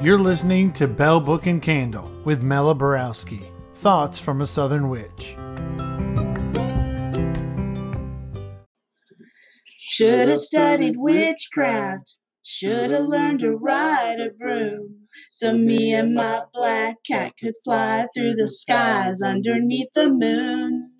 You're listening to Belle Book and Candle with Mela Borowski. Thoughts from a Southern Witch. Should have studied witchcraft. Should have learned to ride a broom. So me and my black cat could fly through the skies underneath the moon.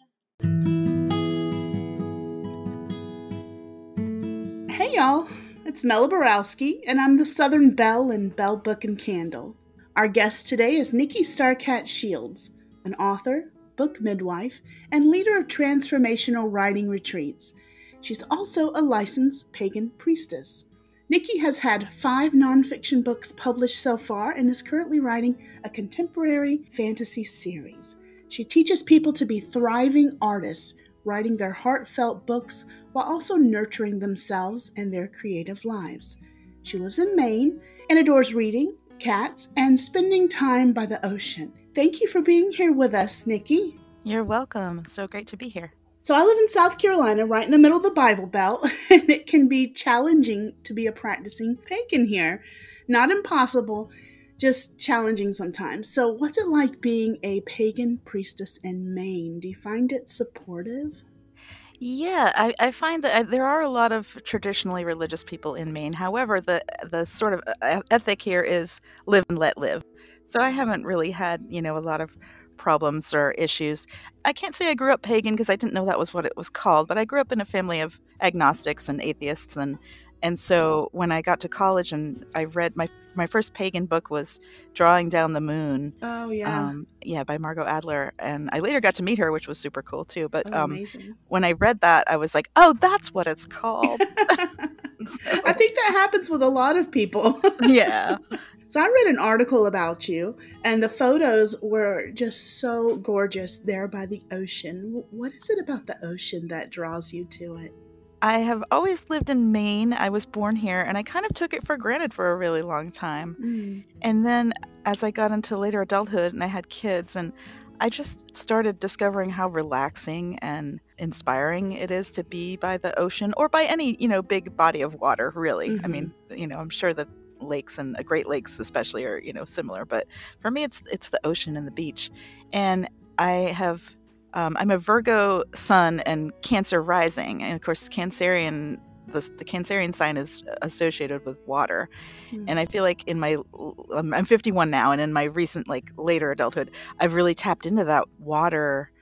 Hey y'all, it's Mela Borowski, and I'm the Southern Belle in Belle Book and Candle. Our guest today is Nikki Starcat Shields, an author, book midwife, and leader of transformational writing retreats. She's also a licensed pagan priestess. Nikki has had five nonfiction books published so far and is currently writing a contemporary fantasy series. She teaches people to be thriving artists, writing their heartfelt books while also nurturing themselves and their creative lives. She lives in Maine and adores reading, cats, and spending time by the ocean. Thank you for being here with us, Nikki. You're welcome. So great to be here. So I live in South Carolina, right in the middle of the Bible Belt, and it can be challenging to be a practicing pagan here. Not impossible, just challenging sometimes. So, what's it like being a pagan priestess in Maine? Do you find it supportive? Yeah, I, I find that I, there are a lot of traditionally religious people in Maine. However, the the sort of uh, ethic here is live and let live. So I haven't really had you know a lot of problems or issues. I can't say I grew up pagan because I didn't know that was what it was called, but I grew up in a family of agnostics and atheists and and so when I got to college and I read my my first pagan book was Drawing Down the Moon. Oh yeah. Um, yeah, by Margot Adler and I later got to meet her which was super cool too, but oh, um, when I read that I was like, "Oh, that's what it's called." so, I think that happens with a lot of people. yeah. So I read an article about you, and the photos were just so gorgeous there by the ocean. What is it about the ocean that draws you to it? I have always lived in Maine. I was born here, and I kind of took it for granted for a really long time. Mm. And then as I got into later adulthood and I had kids, and I just started discovering how relaxing and inspiring it is to be by the ocean or by any, you know, big body of water, really. Mm-hmm. I mean, you know, I'm sure that lakes and uh, Great Lakes especially are you know similar, but for me it's it's the ocean and the beach, and I have um, I'm a Virgo sun and Cancer rising, and of course Cancerian the, the Cancerian sign is associated with water, mm-hmm. and I feel like in my I'm 51 now, and in my recent like later adulthood, I've really tapped into that water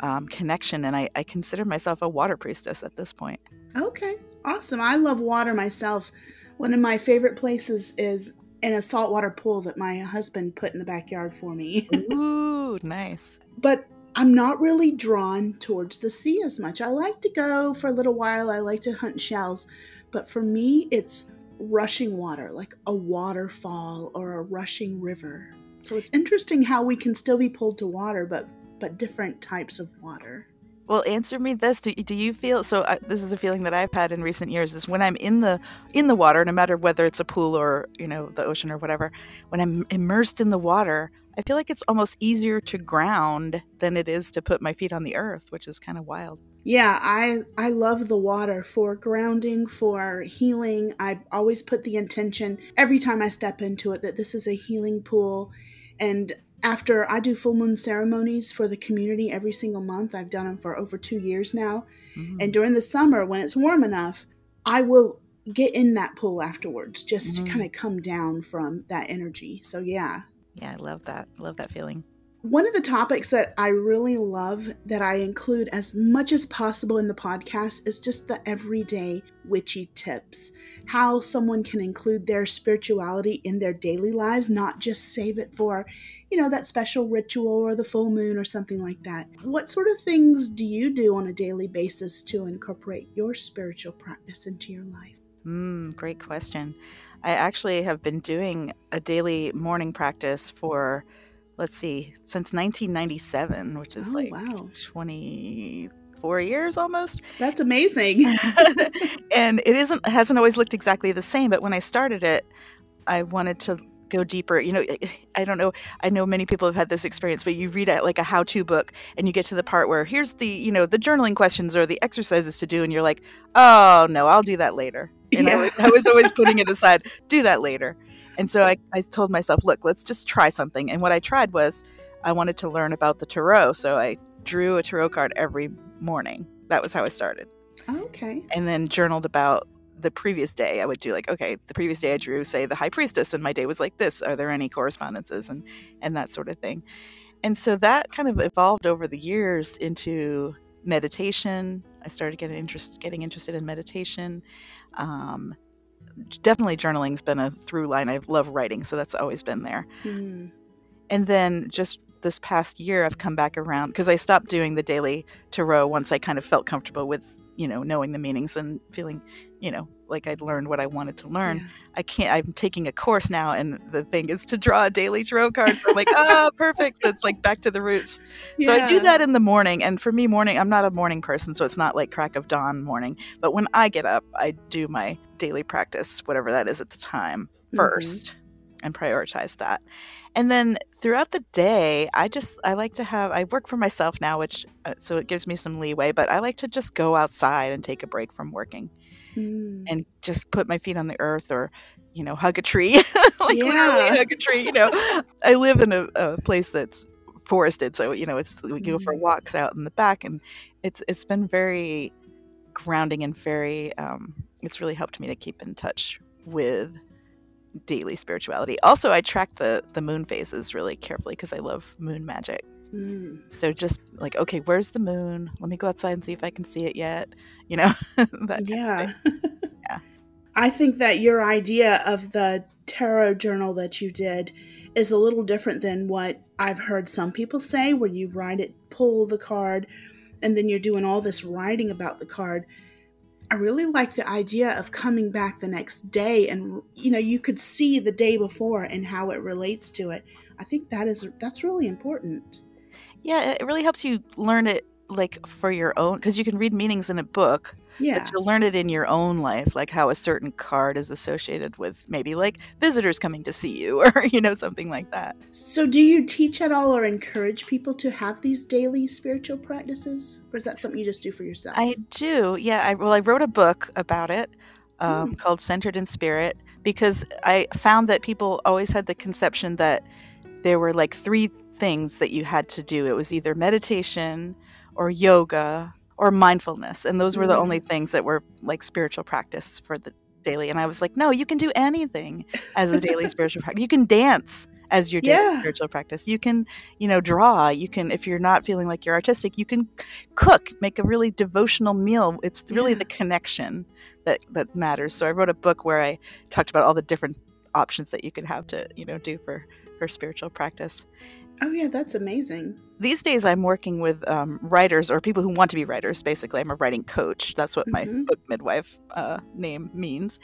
um, connection, and I, I consider myself a water priestess at this point. Okay, awesome. I love water myself. One of my favorite places is in a saltwater pool that my husband put in the backyard for me. Ooh, nice. But I'm not really drawn towards the sea as much. I like to go for a little while, I like to hunt shells, but for me, it's rushing water, like a waterfall or a rushing river. So it's interesting how we can still be pulled to water, but but different types of water. Well, answer me this: Do, do you feel so? Uh, this is a feeling that I've had in recent years. Is when I'm in the in the water, no matter whether it's a pool or you know the ocean or whatever. When I'm immersed in the water, I feel like it's almost easier to ground than it is to put my feet on the earth, which is kind of wild. Yeah, I I love the water for grounding, for healing. I always put the intention every time I step into it that this is a healing pool and after I do full moon ceremonies for the community every single month. I've done them for over two years now. Mm-hmm. And during the summer, when it's warm enough, I will get in that pool afterwards just mm-hmm. to kind of come down from that energy. So, yeah. Yeah, I love that. love that feeling. One of the topics that I really love that I include as much as possible in the podcast is just the everyday witchy tips. How someone can include their spirituality in their daily lives, not just save it for you know, that special ritual or the full moon or something like that. What sort of things do you do on a daily basis to incorporate your spiritual practice into your life? Mm, great question. I actually have been doing a daily morning practice for, let's see, since 1997, which is oh, like wow. 24 years almost. That's amazing. and it isn't hasn't always looked exactly the same, but when I started it, I wanted to go deeper you know i don't know i know many people have had this experience but you read it like a how-to book and you get to the part where here's the you know the journaling questions or the exercises to do and you're like oh no i'll do that later And yeah. I, was, I was always putting it aside, do that later. And so I, I told myself, look, let's just try something. And what I tried was I wanted to learn about the tarot. So I drew a tarot card every morning. That was how I started. okay. And then journaled about the previous day. I would do like, okay, the previous day I drew, say, the high priestess, and my day was like this. Are there any correspondences and and that sort of thing. And so that kind of evolved over the years into meditation. I started getting interest, getting interested in meditation. Um, definitely journaling's been a through line. I love writing, so that's always been there. Mm. And then just this past year, I've come back around because I stopped doing the daily tarot once I kind of felt comfortable with you know knowing the meanings and feeling you know like i'd learned what i wanted to learn yeah. i can't i'm taking a course now and the thing is to draw a daily tarot card so i'm like oh, perfect So it's like back to the roots yeah. so i do that in the morning and for me morning i'm not a morning person so it's not like crack of dawn morning but when i get up i do my daily practice whatever that is at the time 1st mm-hmm and prioritize that. And then throughout the day, I just I like to have I work for myself now, which uh, so it gives me some leeway, but I like to just go outside and take a break from working. Mm. And just put my feet on the earth or you know, hug a tree. like yeah. literally hug a tree, you know. I live in a, a place that's forested, so you know, it's we go for mm. walks out in the back and it's it's been very grounding and very um, it's really helped me to keep in touch with daily spirituality. Also, I track the the moon phases really carefully because I love moon magic. Mm. So just like, okay, where's the moon? Let me go outside and see if I can see it yet. You know, yeah, yeah. I think that your idea of the tarot journal that you did is a little different than what I've heard some people say, where you write it, pull the card, and then you're doing all this writing about the card. I really like the idea of coming back the next day and you know you could see the day before and how it relates to it. I think that is that's really important. Yeah, it really helps you learn it like for your own because you can read meanings in a book yeah. but to learn it in your own life like how a certain card is associated with maybe like visitors coming to see you or you know something like that. So do you teach at all or encourage people to have these daily spiritual practices or is that something you just do for yourself? i do yeah i well i wrote a book about it um, mm. called centered in spirit because i found that people always had the conception that there were like three things that you had to do it was either meditation or yoga or mindfulness and those were the only mm. things that were like spiritual practice for the daily and i was like no you can do anything as a daily spiritual practice you can dance as your daily yeah. spiritual practice you can you know draw you can if you're not feeling like you're artistic you can cook make a really devotional meal it's really yeah. the connection that that matters so i wrote a book where i talked about all the different options that you could have to you know do for for spiritual practice Oh, yeah, that's amazing. These days, I'm working with um, writers or people who want to be writers. Basically, I'm a writing coach. That's what mm-hmm. my book midwife uh, name means.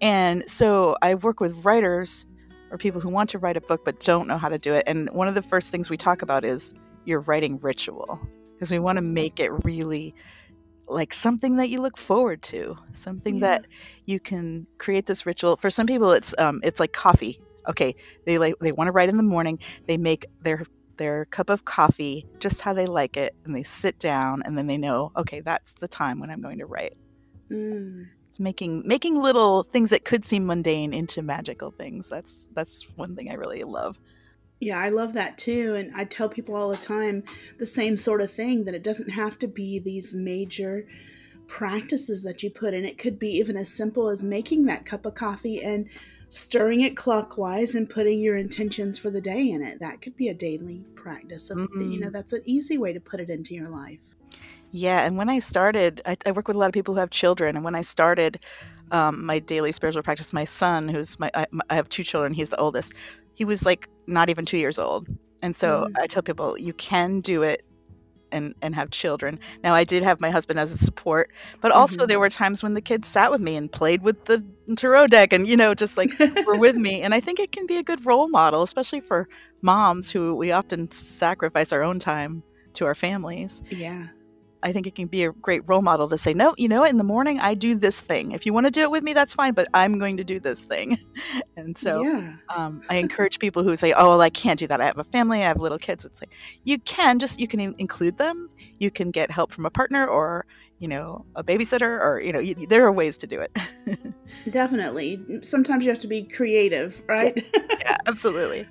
And so I work with writers or people who want to write a book but don't know how to do it. And one of the first things we talk about is your writing ritual because we want to make it really like something that you look forward to something yeah. that you can create this ritual for some people it's um it's like coffee okay they like they want to write in the morning they make their their cup of coffee just how they like it and they sit down and then they know okay that's the time when i'm going to write. Mm. it's making making little things that could seem mundane into magical things. That's that's one thing i really love. Yeah i love that too and i tell people all the time the same sort of thing that it doesn't have to be these major practices that you put in. It could be even as simple as making that cup of coffee and stirring it clockwise and putting your intentions for the day in it. That could be a daily practice. Of, mm-hmm. You know, that's an easy way to put it into your life. Yeah, and when I started, I, I, work with a lot of people who have children, and when I started um, my daily spiritual practice, my son, who's my I, I, have two children, he's the oldest. He was like not even two years old, and so mm. I tell people you can do it and and have children. Now I did have my husband as a support, but also mm-hmm. there were times when the kids sat with me and played with the tarot deck and you know just like were with me. And I think it can be a good role model, especially for moms who we often sacrifice our own time to our families. Yeah. I think it can be a great role model to say, no, you know what, in the morning I do this thing. If you want to do it with me, that's fine, but I'm going to do this thing. and so yeah. um, I encourage people who say, oh, well, I can't do that. I have a family, I have little kids. It's like, you can just, you can include them. You can get help from a partner or, you know, a babysitter or, you know, y- there are ways to do it. Definitely. Sometimes you have to be creative, right? yeah, absolutely.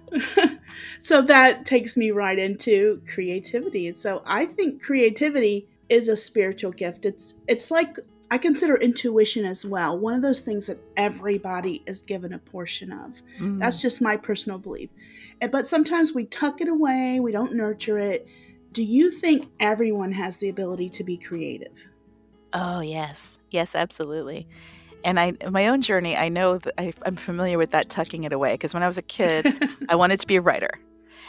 so that takes me right into creativity. And so I think creativity is a spiritual gift. It's it's like I consider intuition as well. One of those things that everybody is given a portion of. Mm. That's just my personal belief. But sometimes we tuck it away, we don't nurture it. Do you think everyone has the ability to be creative? Oh, yes. Yes, absolutely. And I, my own journey, I know that I, am familiar with that tucking it away because when I was a kid, I wanted to be a writer.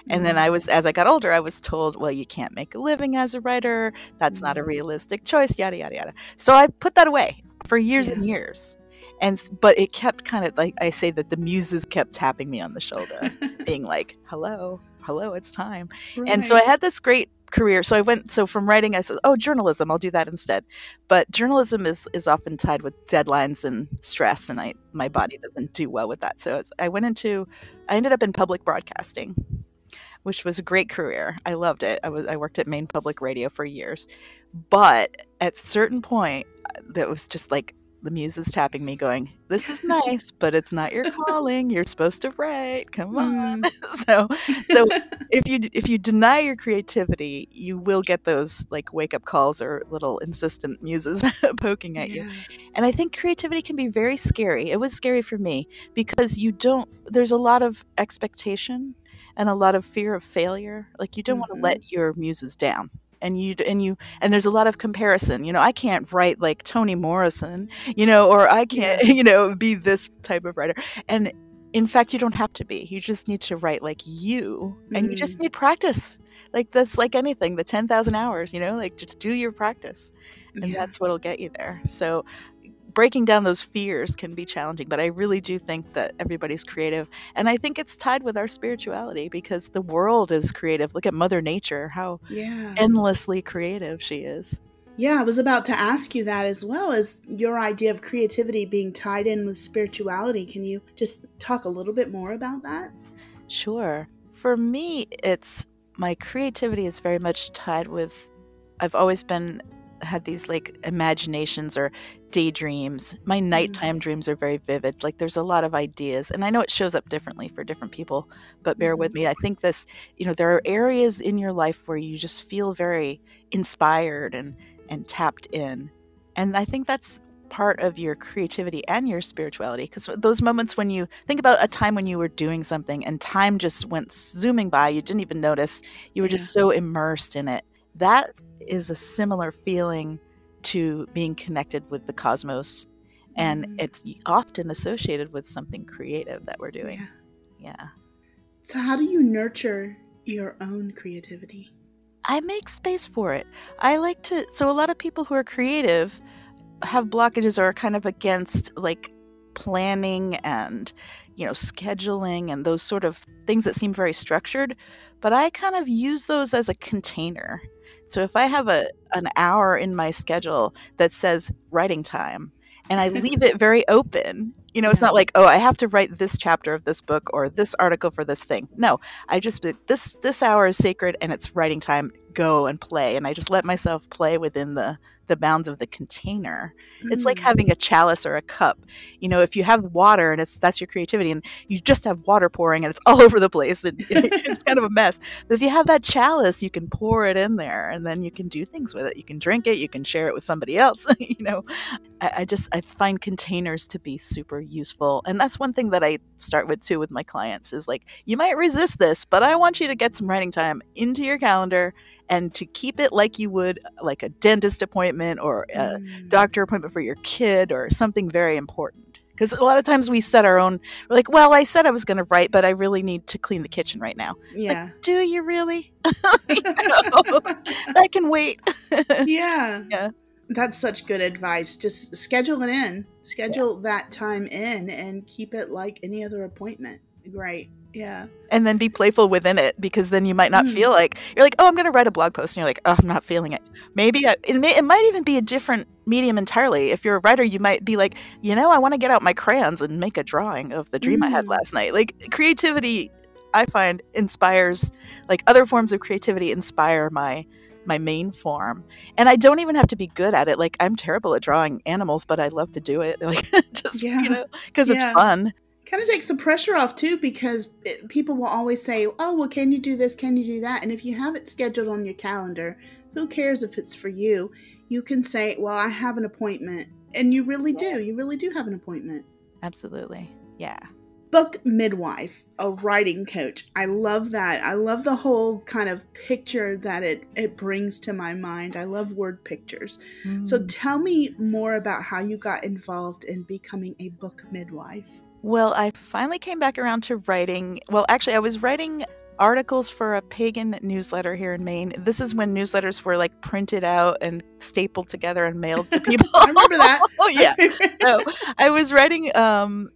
And then I was, as I got older, I was told, well, you can't make a living as a writer. That's not a mm. realistic choice, yada, yada, yada. So I put that away for years yeah. and years. And, but it kept kind of like I say that the muses kept tapping me on the shoulder, being like, hello, hello, it's time. Right. And so I had this great career. So I went so from writing I said, "Oh, journalism, I'll do that instead." But journalism is is often tied with deadlines and stress and I my body doesn't do well with that. So I went into I ended up in public broadcasting, which was a great career. I loved it. I was I worked at Maine Public Radio for years. But at a certain point that was just like the muse is tapping me going this is nice but it's not your calling you're supposed to write come on mm. so so if you if you deny your creativity you will get those like wake up calls or little insistent muses poking at yeah. you and i think creativity can be very scary it was scary for me because you don't there's a lot of expectation and a lot of fear of failure like you don't mm-hmm. want to let your muses down and you and you and there's a lot of comparison you know i can't write like toni morrison you know or i can't yeah. you know be this type of writer and in fact you don't have to be you just need to write like you and mm. you just mm. need practice like that's like anything the 10,000 hours you know like just do your practice and yeah. that's what'll get you there so breaking down those fears can be challenging, but I really do think that everybody's creative. And I think it's tied with our spirituality because the world is creative. Look at Mother Nature, how yeah. endlessly creative she is. Yeah, I was about to ask you that as well as your idea of creativity being tied in with spirituality. Can you just talk a little bit more about that? Sure. For me, it's my creativity is very much tied with I've always been had these like imaginations or daydreams. My mm-hmm. nighttime dreams are very vivid. Like there's a lot of ideas, and I know it shows up differently for different people, but bear with mm-hmm. me. I think this, you know, there are areas in your life where you just feel very inspired and and tapped in. And I think that's part of your creativity and your spirituality because those moments when you think about a time when you were doing something and time just went zooming by you didn't even notice you were yeah. just so immersed in it that is a similar feeling to being connected with the cosmos and mm. it's often associated with something creative that we're doing. Yeah. yeah. So how do you nurture your own creativity? I make space for it. I like to so a lot of people who are creative have blockages or are kind of against like planning and you know scheduling and those sort of things that seem very structured but i kind of use those as a container so if I have a an hour in my schedule that says writing time and I leave it very open, you know, it's not like, oh, I have to write this chapter of this book or this article for this thing. No, I just this this hour is sacred and it's writing time. Go and play, and I just let myself play within the the bounds of the container. Mm. It's like mm. having a chalice or a cup. You know, if you have water and it's that's your creativity and you just have water pouring and it's all over the place and it's kind of a mess. But if you have that chalice, you can pour it in there and then you can do things with it. You can drink it, you can share it with somebody else. you know, I, I just I find containers to be super useful. And that's one thing that I start with too with my clients is like, you might resist this, but I want you to get some writing time into your calendar and to keep it like you would like a dentist appointment or a mm. doctor appointment for your kid or something very important. Because a lot of times we set our own we're like well i said i was going to write but i really need to clean the kitchen right now. Yeah like, do you really? You that can wait. Yeah. Yeah. That's such good advice. Just schedule it in. Schedule yeah. that time in and keep it like any other appointment. Great yeah. And then be playful within it because then you might not mm. feel like you're like, oh, I'm going to write a blog post, and you're like, oh, I'm not feeling it. Maybe I, it may it might even be a different medium entirely. If you're a writer, you might be like, you know, I want to get out my crayons and make a drawing of the dream mm. I had mm. last night. Like creativity, I find inspires like other forms of creativity inspire my my main form. And I don't even have to be good at it. Like I'm terrible at drawing animals, but I love to do it. Like just Yeah. you know, because it's fun. Kind of takes the pressure off too because it, people will always say oh well can you do this? Can you do that? And if you have it scheduled on your calendar who cares if it's for you? You can say well i have an appointment. And you really do. You really do have an appointment. Absolutely. Yeah. book midwife a writing coach. I love that. I love the whole kind of picture that it it brings to my mind. I love word pictures. So Mm. tell me more about how you got involved in becoming a book midwife Well, I finally came back around to writing. Well, actually, I was writing articles for a pagan newsletter here in Maine. This is when newsletters were like printed out and stapled together and mailed to people. i remember that oh yeah. So I was writing um,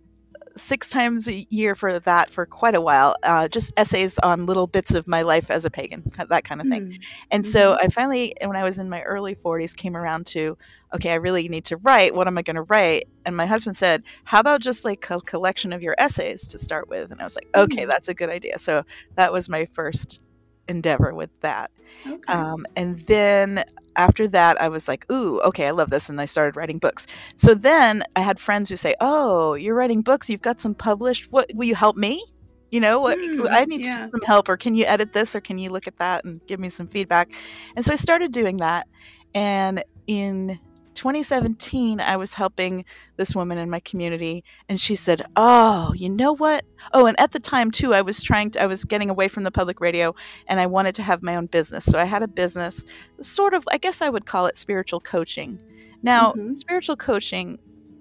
six times a year for that for quite a while. Uh, just essays on little bits of my life as a pagan, that kind of thing. Hmm. And so I finally, when I was in my early 40s, came around to, okay, I really need to write. What am I going to write? And my husband said, how about just like a collection of your essays to start with? And I was like, okay, Mm. that's a good idea. So that was my first endeavor with that. Okay. Um, and then after that, I was like, ooh, okay, I love this. And I started writing books. So then I had friends who say, oh, you're writing books. You've got some published. What will you help me? You know, what Hmm, I need yeah. some help, or can you edit this, or can you look at that and give me some feedback? And so I started doing that. And in 2017, I was helping this woman in my community, and she said, "Oh, you know what? Oh, and at the time too, I was trying to, I was getting away from the public radio, and I wanted to have my own business. So I had a business, sort of, I guess I would call it spiritual coaching. Now, Mhm. spiritual coaching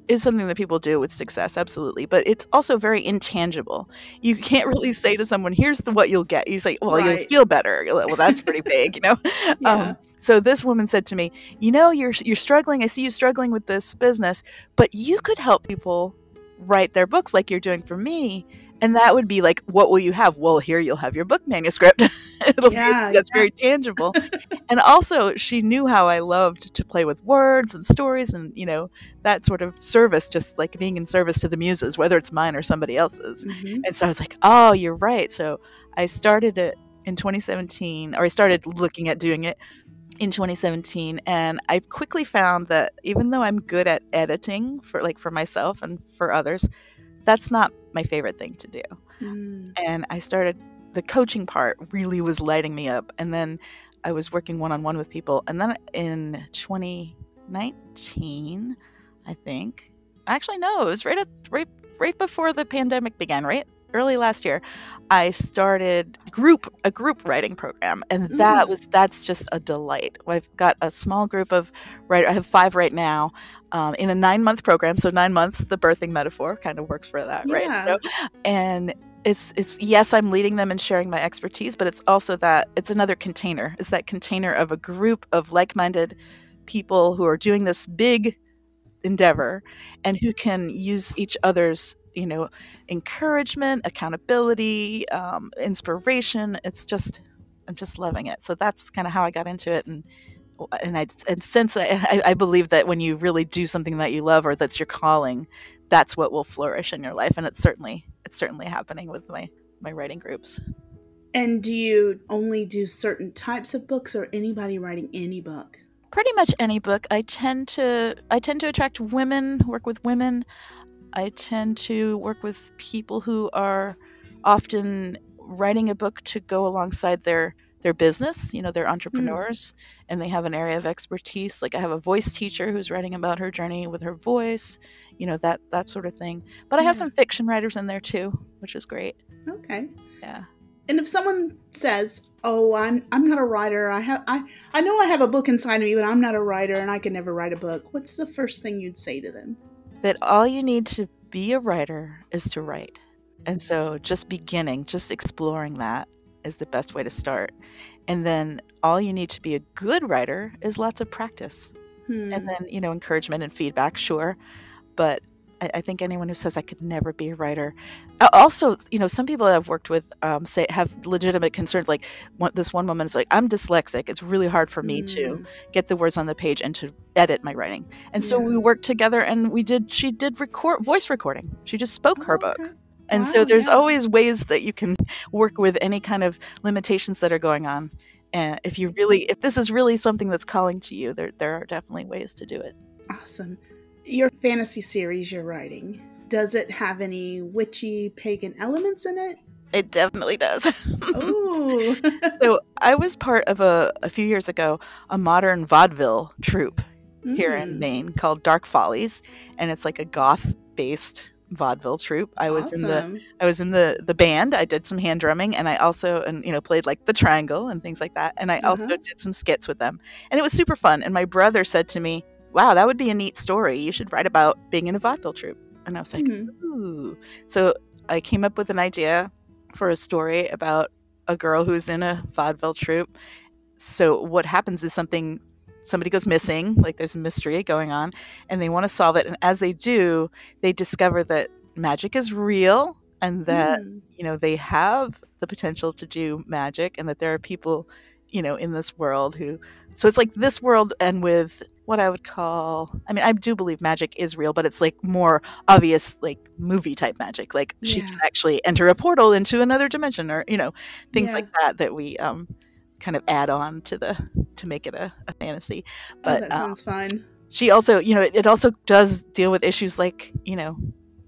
is something that people do with success, absolutely, but it's also very intangible. You can't really say to someone, "Here's the what you'll get." You say, "Well, you'll feel better." Like, Well, that's pretty big, you know. Yeah. Um, so this woman said to me, "You know, you're you're struggling. I see you struggling with this business, but you could help people write their books like you're doing for me." And that would be like, what will you have? Well, here you'll have your book manuscript. It'll Yeah, be that's yeah. very tangible. and also, she knew how I loved to play with words and stories, and you know that sort of service, just like being in service to the muses, whether it's mine or somebody else's. Mhm. And so I was like, oh, you're right. So I started it in 2017, or I started looking at doing it in 2017. And I quickly found that even though I'm good at editing for like for myself and for others, that's not my favorite thing to do. Mm. And I started, the coaching part really was lighting me up. And then I was working one on one with people. And then in 2019, I think, actually, no, it was right at, right, right before the pandemic began, right? Early last year, I started group a group writing program, and that Mm. was that's just a delight. I've got a small group of writer. I have five right now um, in a nine month program. So nine months, the birthing metaphor kind of works for that, right? Yeah. So, and it's it's yes, I'm leading them and sharing my expertise, but it's also that it's another container. It's that container of a group of like minded people who are doing this big endeavor and who can use each other's you know encouragement accountability um, inspiration. It's just i'm just loving it. So that's kind of how i got into it. And and i and since I, I i believe that when you really do something that you love or that's your calling that's what will flourish in your life. And it's certainly it's certainly happening with my my writing groups. And do you only do certain types of books or anybody writing any book? pretty much any book. I tend to i tend to attract women work with women i tend to work with people who are often writing a book to go alongside their their business you know they're hmm. entrepreneurs and they have an area of expertise like i have a voice teacher who's writing about her journey with her voice you know that that sort of thing but i have some fiction writers in there too which is great Okay. yeah And if someone says, "Oh, I'm I'm not a writer. I have I I know I have a book inside of me, but I'm not a writer and I can never write a book." What's the first thing you'd say to them? That all you need to be a writer is to write. And so just beginning, just exploring that is the best way to start. And then all you need to be a good writer is lots of practice. Hmm. And then, you know, encouragement and feedback, sure. But I, I think anyone who says I could never be a writer, also, you know, some people I've worked with um, say have legitimate concerns. Like one, this one woman is like, "I'm dyslexic. It's really hard for me to Mm. get the words on the page and to edit my writing. And so we worked together and we did she did record voice recording. She just spoke her book. Okay. And so there's yeah. always ways that you can work with any kind of limitations that are going on. And if you really, if this is really something that's calling to you, there there are definitely ways to do it. Awesome. Your fantasy series you're writing, does it have any witchy pagan elements in it? It definitely does. Oh. so I was part of a a few years ago a modern vaudeville troupe here in Mm, Maine called Dark Follies, and it's like a goth based vaudeville troupe. I was in the. I was in the the band. I did some hand drumming, and I also and you know played like the triangle and things like that. And I also Uh-huh. did some skits with them, and it was super fun. And my brother said to me, "Wow, that would be a neat story. You should write about being in a vaudeville troupe." And I was like, Mhm. "Ooh!" So I came up with an idea for a story about a girl who's in a vaudeville troupe. So what happens is something somebody goes missing, like there's a mystery going on, and they want to solve it. And as they do, they discover that magic is real and that Mm. you know they have the potential to do magic and that there are people you know in this world who so it's like this world and with what i would call i mean i do believe magic is real but it's like more obvious like movie type magic like she can actually enter a portal into another dimension or you know things Yeah. like that that we um kind of add on to the to make it a, a fantasy oh, but that um, sounds fun. she also you know it, it also does deal with issues like you know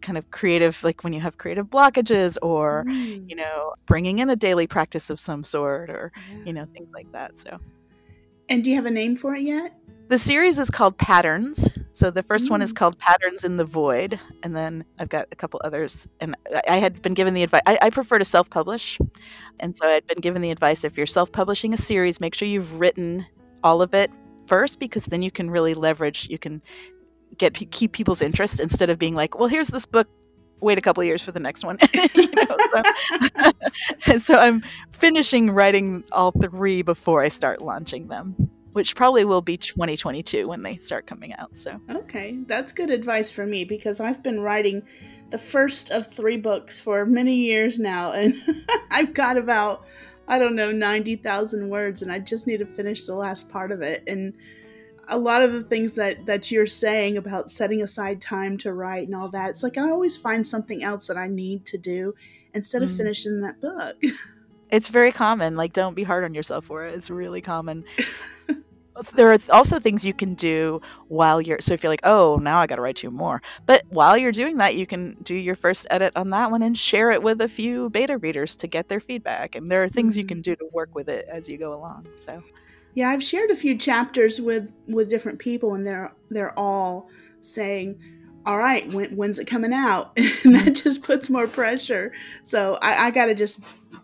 kind of creative like when you have creative blockages or Mm, you know bringing in a daily practice of some sort or yeah. you know things like that so And do you have a name for it yet? the series is called patterns so the first one is Mm. called patterns in the void and then i've got a couple others and i I had been given the advice I, I prefer to self-publish and so i had been given the advice if you're self-publishing a series make sure you've written all of it first because then you can really leverage you can get keep people's interest instead of being like well here's this book wait a couple years for the next one know, so, so i'm finishing writing all three before i start launching them which probably will be 2022 when they start coming out so Okay, that's good advice for me because I've been writing the first of three books for many years now, and I've got about, I don't know, 90,000 words, and I just need to finish the last part of it. And a lot of the things that, that you're saying about setting aside time to write and all that, it's like I always find something else that I need to do instead of Mm. finishing that book. it's very common like don't be hard on yourself for it it's really common there are also things you can do while you're so if you're like oh now i gotta write two more but while you're doing that you can do your first edit on that one and share it with a few beta readers to get their feedback and there are things you Mhm. can do to work with it as you go along so Yeah, I've shared a few chapters with with different people, and they're they're all saying, "All right, when, when's it coming out?" and that just puts more pressure. So I, I gotta just,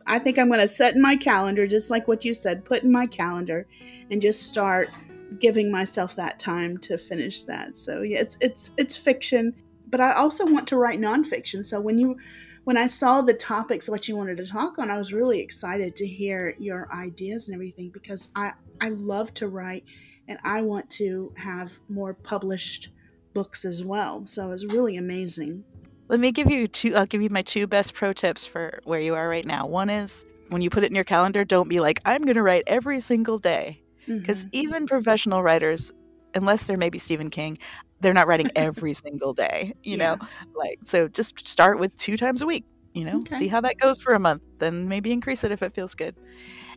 I think I'm gonna set in my calendar, just like what you said, put in my calendar, and just start giving myself that time to finish that. So yeah, it's it's it's fiction, but I also want to write nonfiction. So when you when I saw the topics what you wanted to talk on, I was really excited to hear your ideas and everything because I I love to write and I want to have more published books as well. So it's really amazing. let me give you two i'll give you my two best pro tips for where you are right now one is when you put it in your calendar don't be like i'm going to write every single day because Mhm. even professional writers unless they're maybe stephen king they're not writing every single day you know like so just start with two times a week you know Okay. see how that goes for a month then maybe increase it if it feels good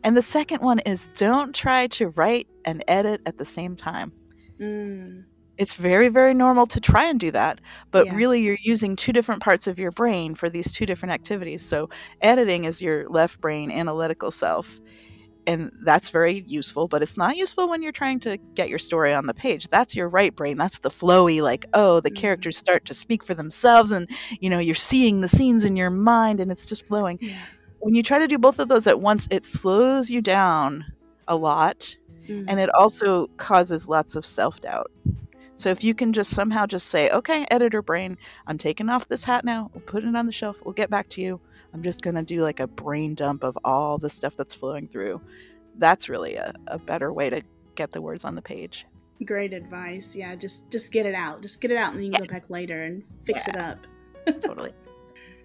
and the second one is don't try to write and edit at the same time Mm, it's very very normal to try and do that but Yeah. really you're using two different parts of your brain for these two different activities so editing is your left brain analytical self and that's very useful but it's not useful when you're trying to get your story on the page. That's your right brain. That's the flowy like oh the Mhm. characters start to speak for themselves and you know you're seeing the scenes in your mind and it's just flowing. Yeah. when you try to do both of those at once it slows you down a lot Mm, and it also causes lots of self-doubt. So if you can just somehow just say okay editor brain i'm taking off this hat now. We'll put it on the shelf. We'll get back to you i'm just going to do like a brain dump of all the stuff that's flowing through that's really a, a better way to get the words on the page great advice. Yeah, just just get it out. Just get it out and then you can go back later and fix it up. totally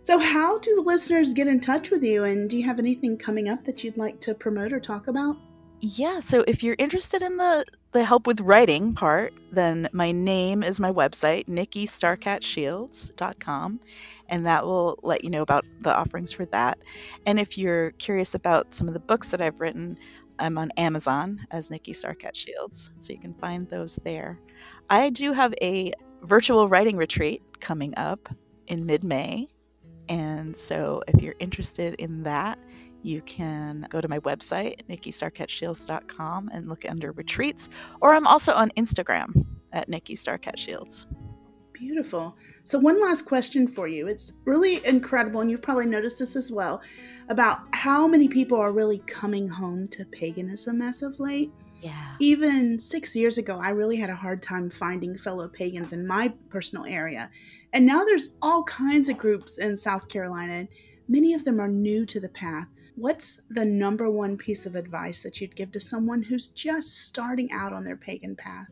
So how do the listeners get in touch with you and do you have anything coming up that you'd like to promote or talk about? yeah so if you're interested in the the help with writing part then my name is my website nikkistarcatshields.com and that will let you know about the offerings for that and if you're curious about some of the books that i've written I'm on Amazon as Nikki Starcat Shields, so you can find those there. I do have a virtual writing retreat coming up in mid May. And so if you're interested in that, you can go to my website, nikkistarcatshields.com, and look under retreats. Or I'm also on Instagram at Nikki Starcat Beautiful. So, one last question for you. It's really incredible, and you've probably noticed this as well, about how many people are really coming home to paganism as of late. Yeah. Even six years ago, I really had a hard time finding fellow pagans in my personal area. And now there's all kinds of groups in South Carolina, and many of them are new to the path. What's the number one piece of advice that you'd give to someone who's just starting out on their pagan path?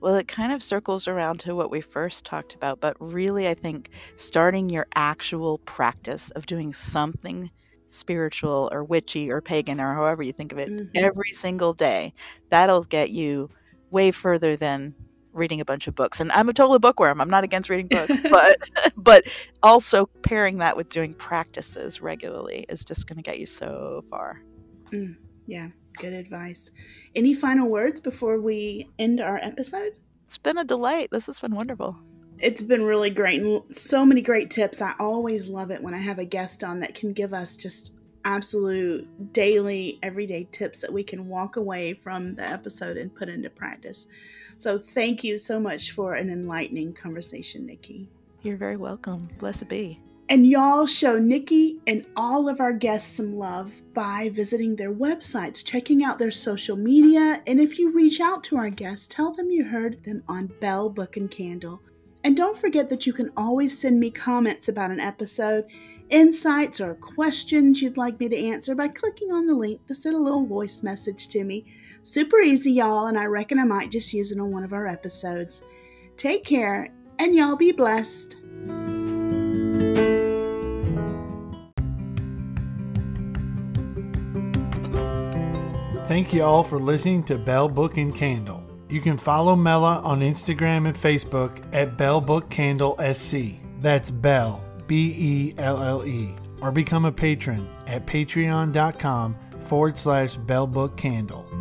Well, it kind of circles around to what we first talked about, but really, I think starting your actual practice of doing something spiritual or witchy or pagan or however you think of it mm-hmm. every single day, that'll get you way further than reading a bunch of books. And I'm a total bookworm. I'm not against reading books, but but also pairing that with doing practices regularly is just going to get you so far. Mm, yeah, good advice. Any final words before we end our episode? It's been a delight. This has been wonderful. It's been really great and so many great tips. I always love it when I have a guest on that can give us just absolute daily, everyday tips that we can walk away from the episode and put into practice. So, thank you so much for an enlightening conversation, Nikki. You're very welcome. Blessed be. And y'all show Nikki and all of our guests some love by visiting their websites, checking out their social media, and if you reach out to our guests, tell them you heard them on Belle Book and Candle. And don't forget that you can always send me comments about an episode insights or questions you'd like me to answer by clicking on the link to send a little voice message to me. Super easy, y'all, and I reckon I might just use it on one of our episodes. Take care, and y'all be blessed. Thank you all for listening to Belle Book and Candle. You can follow Mela on Instagram and Facebook at Belle Book Candle SC. That's Belle B E L L E, or become a patron at patreon.com forward slash bellbookcandle.